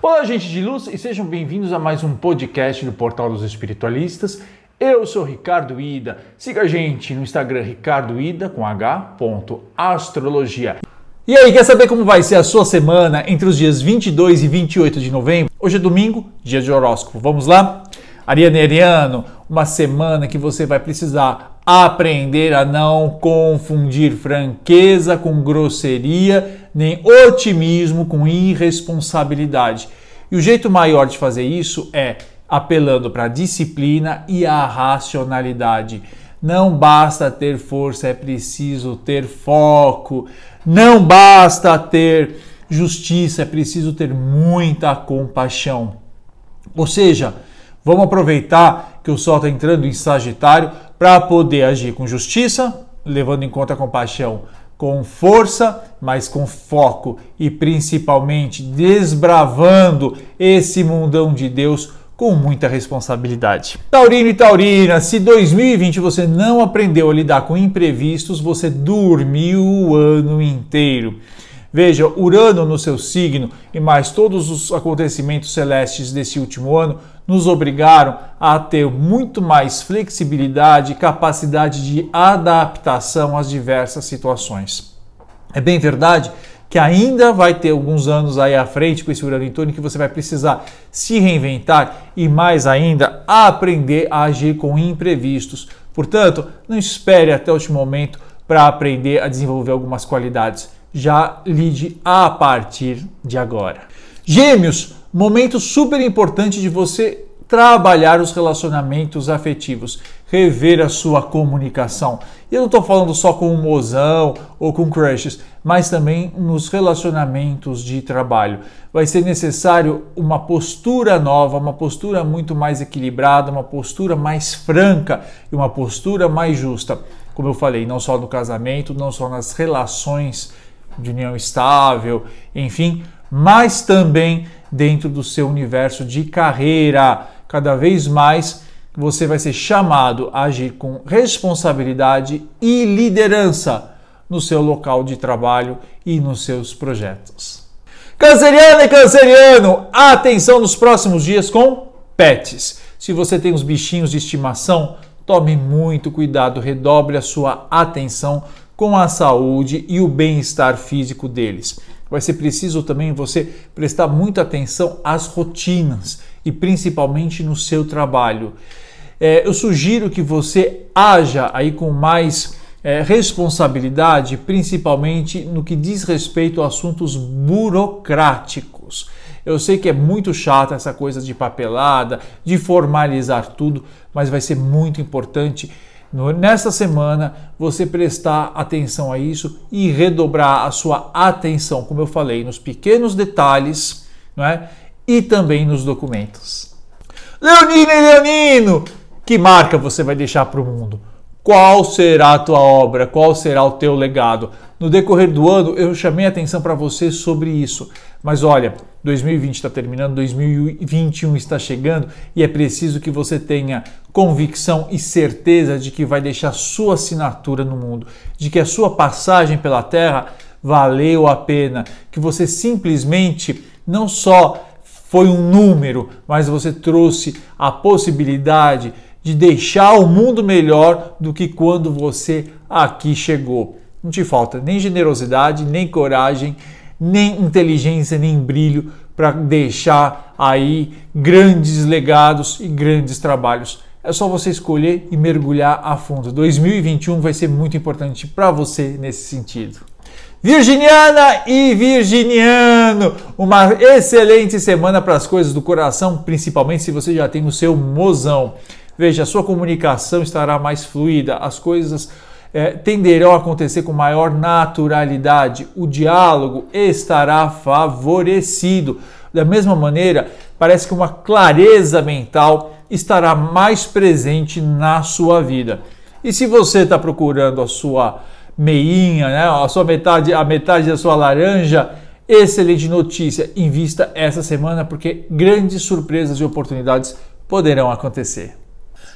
Olá, gente de luz, e sejam bem-vindos a mais um podcast do Portal dos Espiritualistas. Eu sou Ricardo Ida. Siga a gente no Instagram Ricardo Ida com H. Astrologia. E aí, quer saber como vai ser a sua semana entre os dias 22 e 28 de novembro? Hoje é domingo, dia de horóscopo. Vamos lá? Ariane Ariano, uma semana que você vai precisar aprender a não confundir franqueza com grosseria, nem otimismo com irresponsabilidade. E o jeito maior de fazer isso é apelando para a disciplina e a racionalidade. Não basta ter força, é preciso ter foco. Não basta ter justiça, é preciso ter muita compaixão. Ou seja, Vamos aproveitar que o Sol está entrando em Sagitário para poder agir com justiça, levando em conta a compaixão, com força, mas com foco e principalmente desbravando esse mundão de Deus com muita responsabilidade. Taurino e Taurina, se 2020 você não aprendeu a lidar com imprevistos, você dormiu o ano inteiro. Veja, Urano no seu signo e mais todos os acontecimentos celestes desse último ano nos obrigaram a ter muito mais flexibilidade e capacidade de adaptação às diversas situações. É bem verdade que ainda vai ter alguns anos aí à frente com esse Urano em torno que você vai precisar se reinventar e mais ainda aprender a agir com imprevistos. Portanto, não espere até o último momento para aprender a desenvolver algumas qualidades já lide a partir de agora. Gêmeos, momento super importante de você trabalhar os relacionamentos afetivos, rever a sua comunicação. E eu não estou falando só com um mozão ou com crushes, mas também nos relacionamentos de trabalho. Vai ser necessário uma postura nova, uma postura muito mais equilibrada, uma postura mais franca e uma postura mais justa. Como eu falei, não só no casamento, não só nas relações de união estável, enfim, mas também dentro do seu universo de carreira. Cada vez mais você vai ser chamado a agir com responsabilidade e liderança no seu local de trabalho e nos seus projetos. Canceriano e canceriano, atenção nos próximos dias com pets. Se você tem os bichinhos de estimação, tome muito cuidado, redobre a sua atenção com a saúde e o bem-estar físico deles. Vai ser preciso também você prestar muita atenção às rotinas e principalmente no seu trabalho. É, eu sugiro que você haja aí com mais é, responsabilidade, principalmente no que diz respeito a assuntos burocráticos. Eu sei que é muito chato essa coisa de papelada, de formalizar tudo, mas vai ser muito importante nessa semana você prestar atenção a isso e redobrar a sua atenção, como eu falei, nos pequenos detalhes não é? e também nos documentos. Leonino e Leonino, que marca você vai deixar para o mundo? Qual será a tua obra? Qual será o teu legado? No decorrer do ano eu chamei atenção para você sobre isso. Mas olha, 2020 está terminando, 2021 está chegando e é preciso que você tenha convicção e certeza de que vai deixar sua assinatura no mundo, de que a sua passagem pela Terra valeu a pena, que você simplesmente não só foi um número, mas você trouxe a possibilidade de deixar o mundo melhor do que quando você aqui chegou. Não te falta nem generosidade, nem coragem, nem inteligência, nem brilho para deixar aí grandes legados e grandes trabalhos. É só você escolher e mergulhar a fundo. 2021 vai ser muito importante para você nesse sentido. Virginiana e virginiano, uma excelente semana para as coisas do coração, principalmente se você já tem o seu mozão. Veja, a sua comunicação estará mais fluida, as coisas é, tenderão a acontecer com maior naturalidade, o diálogo estará favorecido. Da mesma maneira, parece que uma clareza mental estará mais presente na sua vida. E se você está procurando a sua meinha, né, a sua metade, a metade da sua laranja, excelente notícia. Invista essa semana porque grandes surpresas e oportunidades poderão acontecer.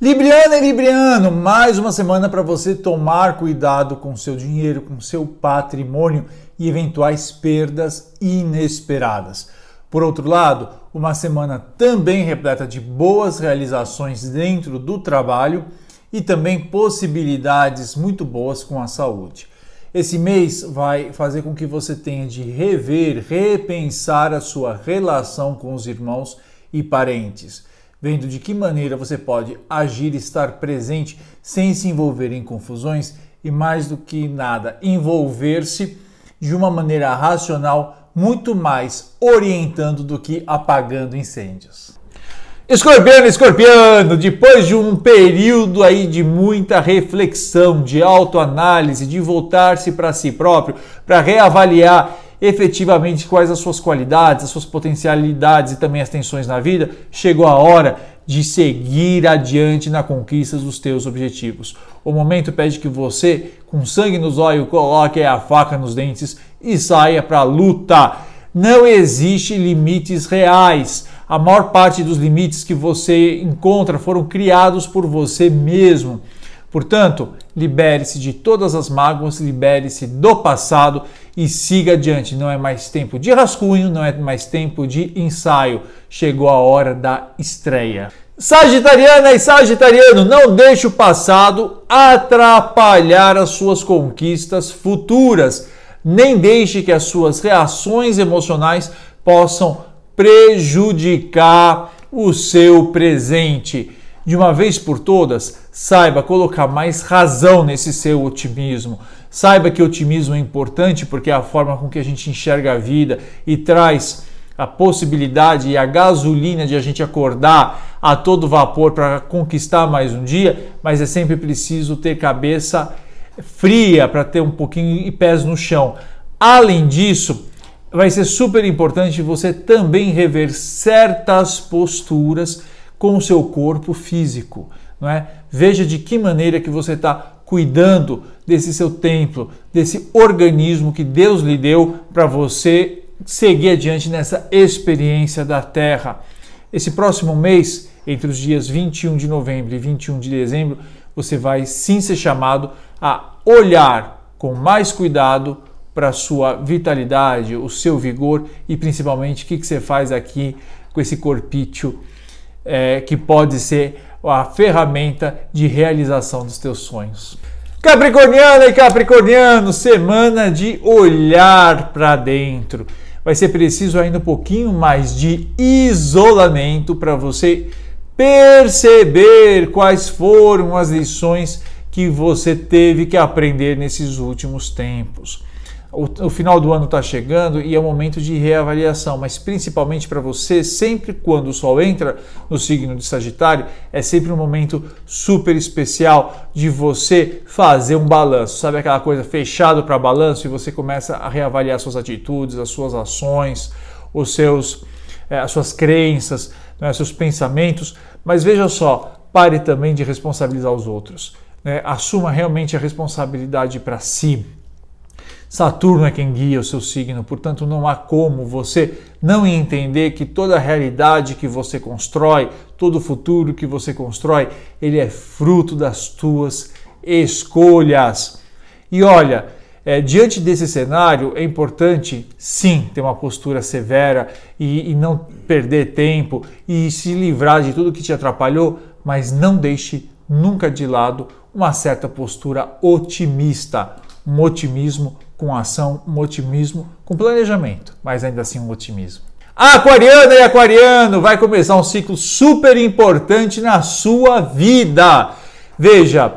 Libriana e Libriano, mais uma semana para você tomar cuidado com seu dinheiro, com seu patrimônio e eventuais perdas inesperadas. Por outro lado, uma semana também repleta de boas realizações dentro do trabalho e também possibilidades muito boas com a saúde. Esse mês vai fazer com que você tenha de rever, repensar a sua relação com os irmãos e parentes, vendo de que maneira você pode agir e estar presente sem se envolver em confusões e, mais do que nada, envolver-se de uma maneira racional, muito mais orientando do que apagando incêndios. Escorpiano, escorpiano, depois de um período aí de muita reflexão, de autoanálise, de voltar-se para si próprio, para reavaliar efetivamente quais as suas qualidades, as suas potencialidades e também as tensões na vida, chegou a hora de seguir adiante na conquista dos teus objetivos. O momento pede que você, com sangue nos olhos, coloque a faca nos dentes e saia para a luta. Não existe limites reais. A maior parte dos limites que você encontra foram criados por você mesmo. Portanto, libere-se de todas as mágoas, libere-se do passado e siga adiante. Não é mais tempo de rascunho, não é mais tempo de ensaio. Chegou a hora da estreia. Sagitariana e Sagitariano, não deixe o passado atrapalhar as suas conquistas futuras. Nem deixe que as suas reações emocionais possam prejudicar o seu presente. De uma vez por todas, saiba colocar mais razão nesse seu otimismo. Saiba que otimismo é importante porque é a forma com que a gente enxerga a vida e traz a possibilidade e a gasolina de a gente acordar a todo vapor para conquistar mais um dia, mas é sempre preciso ter cabeça fria para ter um pouquinho e pés no chão. Além disso, vai ser super importante você também rever certas posturas com o seu corpo físico, não é? Veja de que maneira que você está cuidando desse seu templo, desse organismo que Deus lhe deu para você seguir adiante nessa experiência da Terra. Esse próximo mês, entre os dias 21 de novembro e 21 de dezembro, você vai sim ser chamado a olhar com mais cuidado para a sua vitalidade, o seu vigor e principalmente o que, que você faz aqui com esse corpício é, que pode ser a ferramenta de realização dos teus sonhos. Capricorniana e Capricorniano, semana de olhar para dentro. Vai ser preciso ainda um pouquinho mais de isolamento para você perceber quais foram as lições que você teve que aprender nesses últimos tempos o, o final do ano está chegando e é o momento de reavaliação, mas principalmente para você, sempre quando o Sol entra no signo de Sagitário, é sempre um momento super especial de você fazer um balanço. Sabe aquela coisa fechado para balanço e você começa a reavaliar suas atitudes, as suas ações, os seus, é, as suas crenças, né, seus pensamentos. Mas veja só, pare também de responsabilizar os outros. Né? Assuma realmente a responsabilidade para si. Saturno é quem guia o seu signo, portanto, não há como você não entender que toda a realidade que você constrói, todo o futuro que você constrói, ele é fruto das tuas escolhas. E olha, é, diante desse cenário, é importante sim ter uma postura severa e, e não perder tempo e se livrar de tudo que te atrapalhou, mas não deixe nunca de lado uma certa postura otimista, um otimismo com ação, um otimismo, com planejamento, mas ainda assim um otimismo. Aquariana e aquariano, vai começar um ciclo super importante na sua vida. Veja,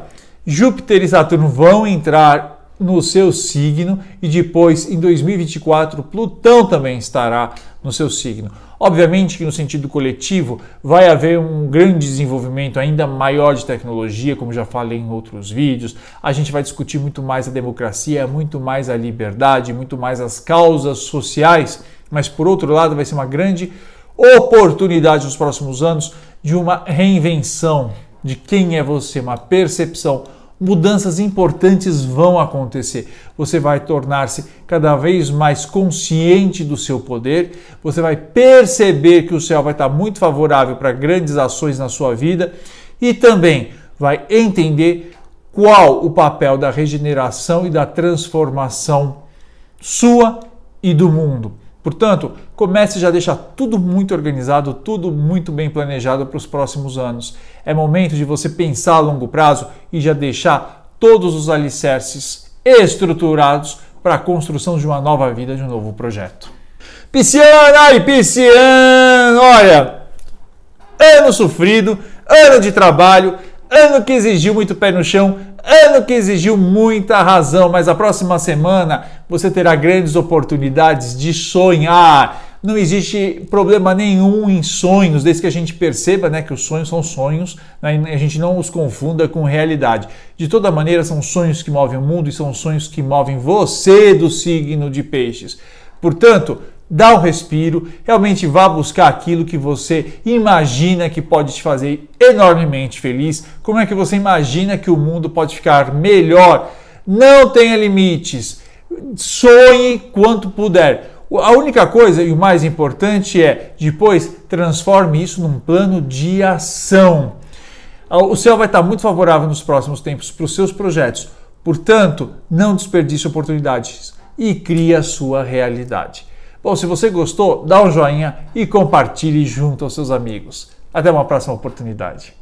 Júpiter e Saturno vão entrar no seu signo e depois em 2024 Plutão também estará no seu signo. Obviamente que no sentido coletivo vai haver um grande desenvolvimento ainda maior de tecnologia, como já falei em outros vídeos. A gente vai discutir muito mais a democracia, muito mais a liberdade, muito mais as causas sociais, mas por outro lado vai ser uma grande oportunidade nos próximos anos de uma reinvenção de quem é você, uma percepção mudanças importantes vão acontecer. Você vai tornar-se cada vez mais consciente do seu poder, você vai perceber que o céu vai estar muito favorável para grandes ações na sua vida e também vai entender qual o papel da regeneração e da transformação sua e do mundo. Portanto, comece já a deixar tudo muito organizado, tudo muito bem planejado para os próximos anos. É momento de você pensar a longo prazo e já deixar todos os alicerces estruturados para a construção de uma nova vida, de um novo projeto. Pisciano, ai pisciano, olha, ano sofrido, ano de trabalho, ano que exigiu muito pé no chão, ano que exigiu muita razão, mas a próxima semana você terá grandes oportunidades de sonhar. Não existe problema nenhum em sonhos, desde que a gente perceba né, que os sonhos são sonhos, né, a gente não os confunda com realidade. De toda maneira, são sonhos que movem o mundo e são sonhos que movem você do signo de peixes. Portanto, dá um respiro, realmente vá buscar aquilo que você imagina que pode te fazer enormemente feliz. Como é que você imagina que o mundo pode ficar melhor? Não tenha limites. Sonhe quanto puder. A única coisa e o mais importante é depois transforme isso num plano de ação. O céu vai estar muito favorável nos próximos tempos para os seus projetos. Portanto, não desperdice oportunidades e crie a sua realidade. Bom, se você gostou, dá um joinha e compartilhe junto aos seus amigos. Até uma próxima oportunidade.